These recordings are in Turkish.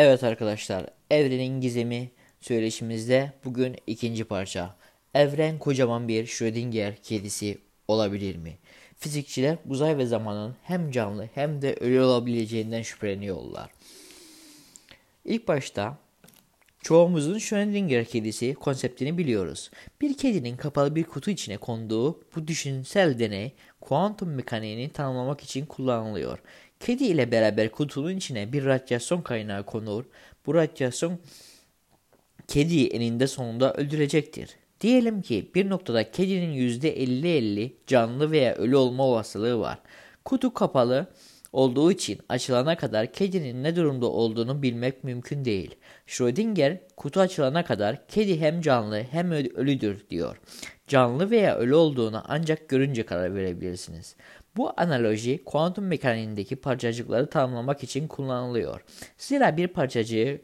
Evet arkadaşlar, Evrenin Gizemi söyleşimizde bugün ikinci parça. Evren kocaman bir Schrödinger kedisi olabilir mi? Fizikçiler uzay ve zamanın hem canlı hem de ölü olabileceğinden şüpheleniyorlar. İlk başta çoğumuzun Schrödinger kedisi konseptini biliyoruz. Bir kedinin kapalı bir kutu içine konduğu bu düşünsel deney kuantum mekaniğini tanımlamak için kullanılıyor. Kedi ile beraber kutunun içine bir radyasyon kaynağı konur. Bu radyasyon kediyi eninde sonunda öldürecektir. Diyelim ki bir noktada kedinin %50-50 canlı veya ölü olma olasılığı var. Kutu kapalı olduğu için açılana kadar kedinin ne durumda olduğunu bilmek mümkün değil. Schrödinger kutu açılana kadar kedi hem canlı hem ölüdür diyor. Canlı veya ölü olduğunu ancak görünce karar verebilirsiniz. Bu analoji kuantum mekaniğindeki parçacıkları tanımlamak için kullanılıyor. Zira bir parçacığı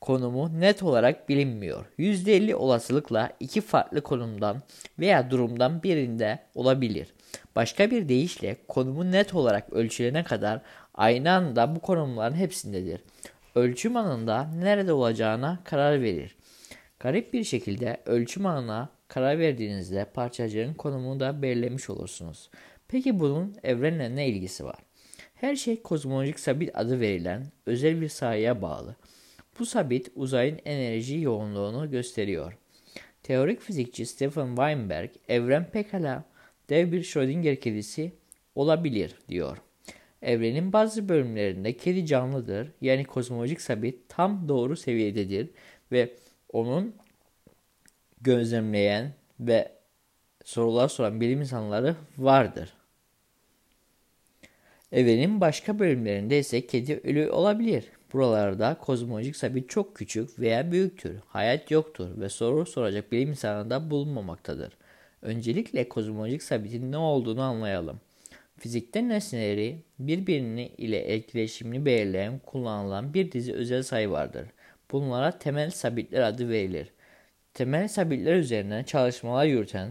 konumu net olarak bilinmiyor. %50 olasılıkla iki farklı konumdan veya durumdan birinde olabilir. Başka bir deyişle konumu net olarak ölçülene kadar aynı anda bu konumların hepsindedir. Ölçüm anında nerede olacağına karar verir. Garip bir şekilde ölçüm anına karar verdiğinizde parçacığın konumunu da belirlemiş olursunuz. Peki bunun evrenle ne ilgisi var? Her şey kozmolojik sabit adı verilen özel bir sayıya bağlı. Bu sabit uzayın enerji yoğunluğunu gösteriyor. Teorik fizikçi Stephen Weinberg evren pekala dev bir Schrödinger kedisi olabilir diyor. Evrenin bazı bölümlerinde kedi canlıdır yani kozmolojik sabit tam doğru seviyededir ve onun gözlemleyen ve sorular soran bilim insanları vardır. Evrenin başka bölümlerinde ise kedi ölü olabilir. Buralarda kozmolojik sabit çok küçük veya büyüktür. Hayat yoktur ve soru soracak bilim insanı da bulunmamaktadır. Öncelikle kozmolojik sabitin ne olduğunu anlayalım. Fizikte nesneleri birbirini ile etkileşimini belirleyen kullanılan bir dizi özel sayı vardır. Bunlara temel sabitler adı verilir. Temel sabitler üzerine çalışmalar yürüten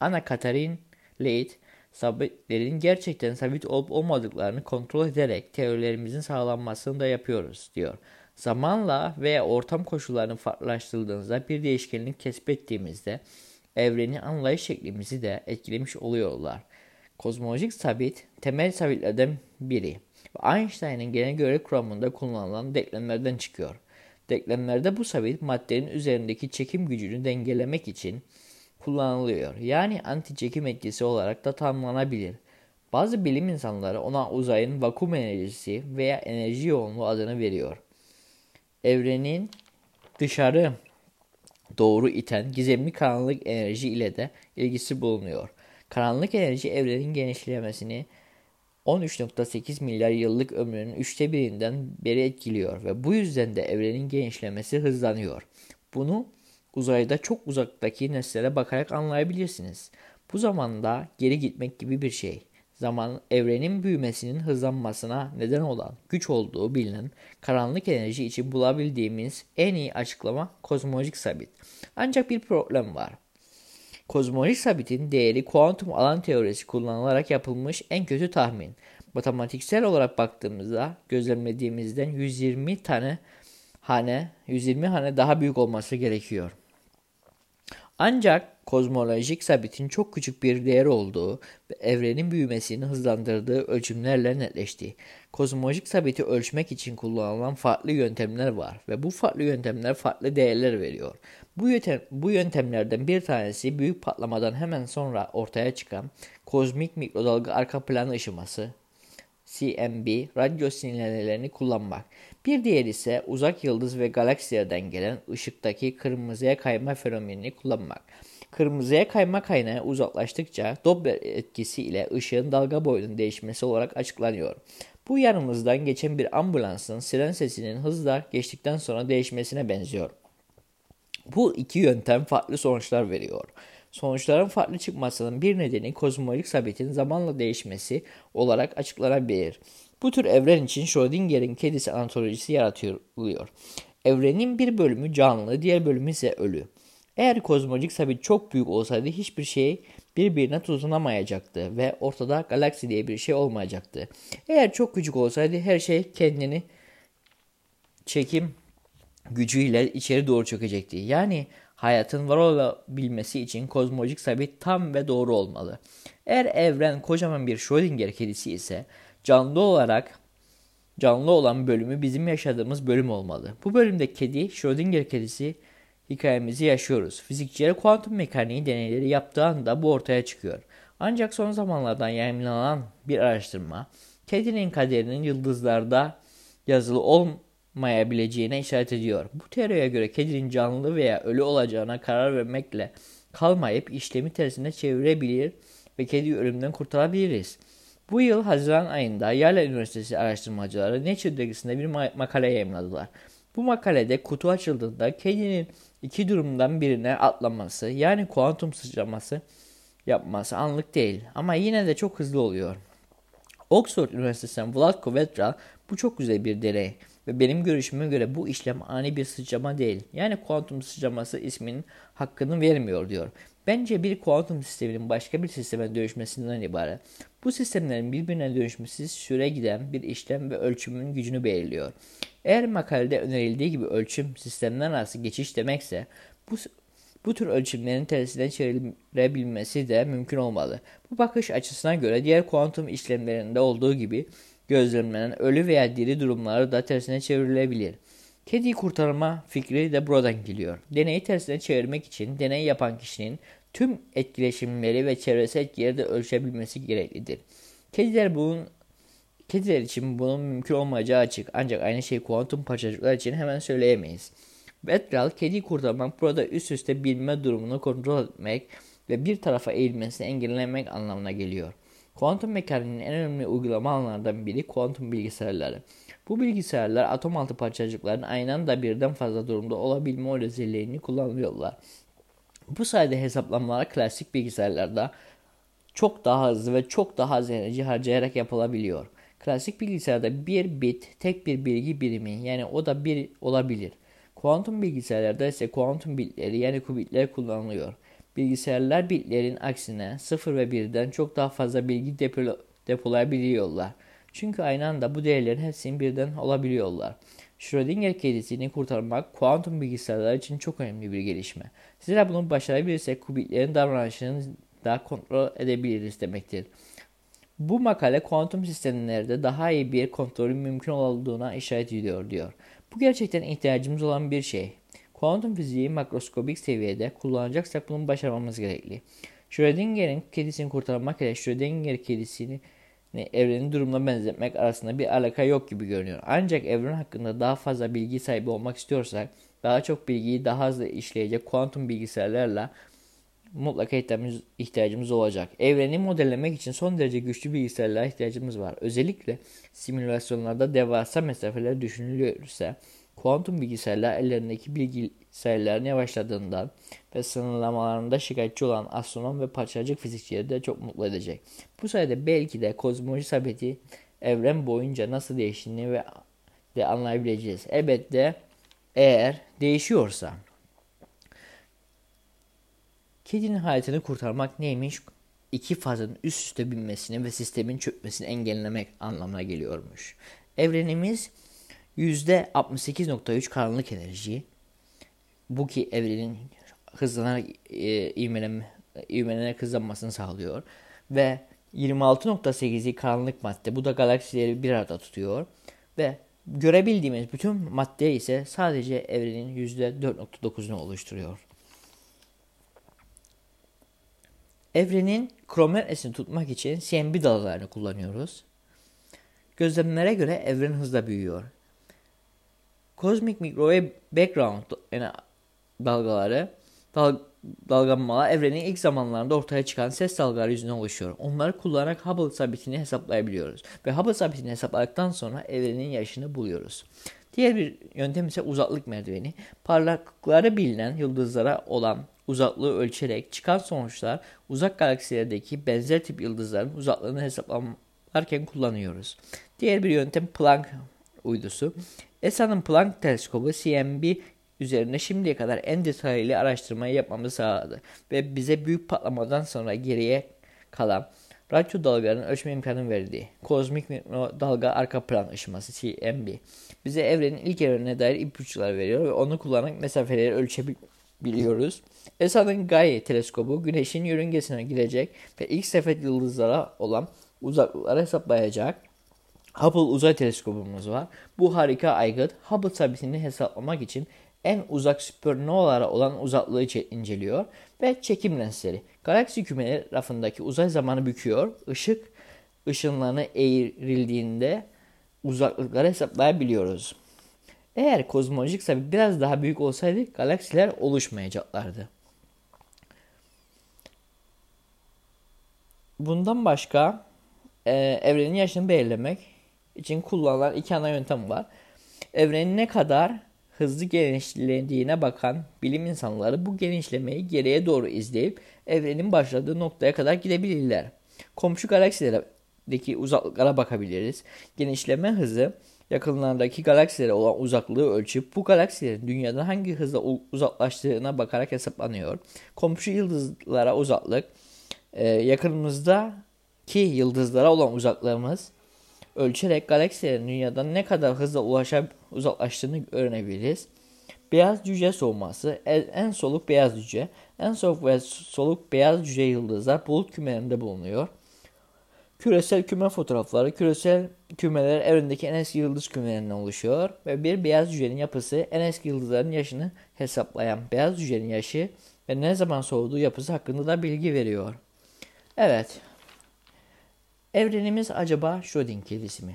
Anna Katharin Leith sabitlerin gerçekten sabit olup olmadıklarını kontrol ederek teorilerimizin sağlanmasını da yapıyoruz diyor. Zamanla veya ortam koşullarını farklılaştırdığınızda bir değişkenlik kesbettiğimizde evreni anlayış şeklimizi de etkilemiş oluyorlar. Kozmolojik sabit temel sabitlerden biri. Einstein'ın genel görev kuramında kullanılan denklemlerden çıkıyor. Denklemlerde bu sabit maddenin üzerindeki çekim gücünü dengelemek için kullanılıyor. Yani anti çekim etkisi olarak da tanımlanabilir. Bazı bilim insanları ona uzayın vakum enerjisi veya enerji yoğunluğu adını veriyor. Evrenin dışarı doğru iten gizemli karanlık enerji ile de ilgisi bulunuyor. Karanlık enerji evrenin genişlemesini 13.8 milyar yıllık ömrünün üçte birinden beri etkiliyor ve bu yüzden de evrenin genişlemesi hızlanıyor. Bunu uzayda çok uzaktaki nesnelere bakarak anlayabilirsiniz. Bu zamanda geri gitmek gibi bir şey. Zaman evrenin büyümesinin hızlanmasına neden olan güç olduğu bilinen karanlık enerji için bulabildiğimiz en iyi açıklama kozmolojik sabit. Ancak bir problem var. Kozmolojik sabitin değeri kuantum alan teorisi kullanılarak yapılmış en kötü tahmin. Matematiksel olarak baktığımızda gözlemlediğimizden 120 tane hane, 120 hane daha büyük olması gerekiyor. Ancak kozmolojik sabitin çok küçük bir değer olduğu ve evrenin büyümesini hızlandırdığı ölçümlerle netleşti. Kozmolojik sabiti ölçmek için kullanılan farklı yöntemler var ve bu farklı yöntemler farklı değerler veriyor. Bu, yöntem, bu yöntemlerden bir tanesi büyük patlamadan hemen sonra ortaya çıkan kozmik mikrodalga arka plan ışıması CMB radyo sinyallerini kullanmak. Bir diğer ise uzak yıldız ve galaksilerden gelen ışıktaki kırmızıya kayma fenomenini kullanmak. Kırmızıya kayma kaynağı uzaklaştıkça Doppler etkisi ile ışığın dalga boyunun değişmesi olarak açıklanıyor. Bu yanımızdan geçen bir ambulansın siren sesinin hızla geçtikten sonra değişmesine benziyor. Bu iki yöntem farklı sonuçlar veriyor. Sonuçların farklı çıkmasının bir nedeni kozmolojik sabitin zamanla değişmesi olarak açıklanabilir. Bu tür evren için Schrödinger'in kedisi antolojisi yaratılıyor. Evrenin bir bölümü canlı, diğer bölümü ise ölü. Eğer kozmolojik sabit çok büyük olsaydı hiçbir şey birbirine tutunamayacaktı ve ortada galaksi diye bir şey olmayacaktı. Eğer çok küçük olsaydı her şey kendini çekim gücüyle içeri doğru çökecekti. Yani hayatın var olabilmesi için kozmolojik sabit tam ve doğru olmalı. Eğer evren kocaman bir Schrödinger kedisi ise canlı olarak canlı olan bölümü bizim yaşadığımız bölüm olmalı. Bu bölümde kedi Schrödinger kedisi hikayemizi yaşıyoruz. Fizikçiler kuantum mekaniği deneyleri yaptığı anda bu ortaya çıkıyor. Ancak son zamanlardan yayınlanan bir araştırma kedinin kaderinin yıldızlarda yazılı olmayabileceğine işaret ediyor. Bu teoriye göre kedinin canlı veya ölü olacağına karar vermekle kalmayıp işlemi tersine çevirebilir ve kediyi ölümden kurtarabiliriz. Bu yıl Haziran ayında Yale Üniversitesi araştırmacıları Nature dergisinde bir makale yayınladılar. Bu makalede kutu açıldığında kedinin iki durumdan birine atlaması yani kuantum sıçraması yapması anlık değil ama yine de çok hızlı oluyor. Oxford Üniversitesi'nden Vlatko Vedra bu çok güzel bir deney ve benim görüşüme göre bu işlem ani bir sıçrama değil. Yani kuantum sıçraması isminin hakkını vermiyor diyor. Bence bir kuantum sisteminin başka bir sisteme dönüşmesinden ibaret. Bu sistemlerin birbirine dönüşmesi süre giden bir işlem ve ölçümün gücünü belirliyor. Eğer makalede önerildiği gibi ölçüm sistemler arası geçiş demekse bu, bu tür ölçümlerin tersine çevrilebilmesi de mümkün olmalı. Bu bakış açısına göre diğer kuantum işlemlerinde olduğu gibi gözlemlenen ölü veya diri durumları da tersine çevrilebilir. Kediyi kurtarma fikri de buradan geliyor. Deneyi tersine çevirmek için deney yapan kişinin tüm etkileşimleri ve çevresel etkileri ölçebilmesi gereklidir. Kediler bunun Kediler için bunun mümkün olmayacağı açık ancak aynı şeyi kuantum parçacıklar için hemen söyleyemeyiz. Vetral, kedi kurtarmak burada üst üste bilme durumunu kontrol etmek ve bir tarafa eğilmesini engellemek anlamına geliyor. Kuantum mekaniğinin en önemli uygulama alanlarından biri kuantum bilgisayarları. Bu bilgisayarlar atom altı parçacıkların aynı anda birden fazla durumda olabilme özelliğini kullanıyorlar. Bu sayede hesaplamalar klasik bilgisayarlarda çok daha hızlı ve çok daha az enerji harcayarak yapılabiliyor. Klasik bilgisayarda bir bit tek bir bilgi birimi yani o da bir olabilir. Kuantum bilgisayarlarda ise kuantum bitleri yani kubitler kullanılıyor. Bilgisayarlar bitlerin aksine 0 ve 1'den çok daha fazla bilgi depo depolayabiliyorlar. Çünkü aynı anda bu değerlerin hepsinin birden olabiliyorlar. Schrödinger kedisini kurtarmak kuantum bilgisayarlar için çok önemli bir gelişme. Zira bunu başarabilirsek kubitlerin davranışını daha kontrol edebiliriz demektir. Bu makale kuantum sistemlerde daha iyi bir kontrolün mümkün olduğuna işaret ediyor diyor. Bu gerçekten ihtiyacımız olan bir şey. Kuantum fiziği makroskobik seviyede kullanacaksak bunu başarmamız gerekli. Schrödinger'in kedisini kurtarmak ile Schrödinger kedisini evrenin durumuna benzetmek arasında bir alaka yok gibi görünüyor. Ancak evren hakkında daha fazla bilgi sahibi olmak istiyorsak daha çok bilgiyi daha hızlı işleyecek kuantum bilgisayarlarla mutlaka ihtiyacımız, ihtiyacımız olacak. Evreni modellemek için son derece güçlü bilgisayarlara ihtiyacımız var. Özellikle simülasyonlarda devasa mesafeler düşünülürse kuantum bilgisayarlar ellerindeki bilgisayarların yavaşladığından ve sınırlamalarında şikayetçi olan astronom ve parçacık fizikçileri de çok mutlu edecek. Bu sayede belki de kozmoloji sabiti evren boyunca nasıl değiştiğini ve de anlayabileceğiz. Elbette eğer değişiyorsa. Kedinin hayatını kurtarmak neymiş? İki fazın üst üste binmesini ve sistemin çökmesini engellemek anlamına geliyormuş. Evrenimiz %68.3 karanlık enerji. Bu ki evrenin hızlanarak e, ivmeleme, ivmelenerek hızlanmasını sağlıyor. Ve 26.8'i karanlık madde. Bu da galaksileri bir arada tutuyor. Ve görebildiğimiz bütün madde ise sadece evrenin %4.9'unu oluşturuyor. Evrenin krometresini tutmak için CMB dalgalarını kullanıyoruz. Gözlemlere göre evren hızla büyüyor. Cosmic Microwave Background yani dalgaları dal, dalgalanmalar evrenin ilk zamanlarında ortaya çıkan ses dalgaları yüzünden oluşuyor. Onları kullanarak Hubble sabitini hesaplayabiliyoruz. Ve Hubble sabitini hesapladıktan sonra evrenin yaşını buluyoruz. Diğer bir yöntem ise uzaklık merdiveni. Parlaklıkları bilinen yıldızlara olan uzaklığı ölçerek çıkan sonuçlar uzak galaksilerdeki benzer tip yıldızların uzaklığını hesaplarken kullanıyoruz. Diğer bir yöntem Planck uydusu. ESA'nın Planck teleskobu CMB üzerine şimdiye kadar en detaylı araştırmayı yapmamızı sağladı ve bize büyük patlamadan sonra geriye kalan radyo dalgalarının ölçme imkanı verdiği kozmik dalga arka plan ışıması CMB bize evrenin ilk evrenine dair ipuçları veriyor ve onu kullanarak mesafeleri ölçebiliyoruz. ESA'nın Gaia teleskobu güneşin yörüngesine girecek ve ilk sefer yıldızlara olan uzaklıkları hesaplayacak. Hubble uzay teleskobumuz var. Bu harika aygıt Hubble sabitini hesaplamak için en uzak süpernovalara olan uzaklığı inceliyor ve çekim lensleri. Galaksi kümeleri rafındaki uzay zamanı büküyor. Işık ışınlarını eğrildiğinde uzaklıkları hesaplayabiliyoruz. Eğer kozmolojik sabit biraz daha büyük olsaydı galaksiler oluşmayacaklardı. Bundan başka e, evrenin yaşını belirlemek için kullanılan iki ana yöntem var. Evrenin ne kadar hızlı genişlediğine bakan bilim insanları bu genişlemeyi geriye doğru izleyip evrenin başladığı noktaya kadar gidebilirler. Komşu galaksilerdeki uzaklıklara bakabiliriz. Genişleme hızı yakınlardaki galaksilere olan uzaklığı ölçüp bu galaksilerin dünyadan hangi hızla uzaklaştığına bakarak hesaplanıyor. Komşu yıldızlara uzaklık e, yakınımızdaki yıldızlara olan uzaklığımız ölçerek galaksilerin dünyadan ne kadar hızla ulaşıp uzaklaştığını öğrenebiliriz. Beyaz cüce soğuması en soluk beyaz cüce, en soğuk ve soluk beyaz cüce yıldızlar bulut kümelerinde bulunuyor. Küresel küme fotoğrafları küresel kümeler evrendeki en eski yıldız kümelerinden oluşuyor ve bir beyaz cücenin yapısı en eski yıldızların yaşını hesaplayan beyaz cücenin yaşı ve ne zaman soğuduğu yapısı hakkında da bilgi veriyor. Evet, Evrenimiz acaba Schrödinger kedisi mi?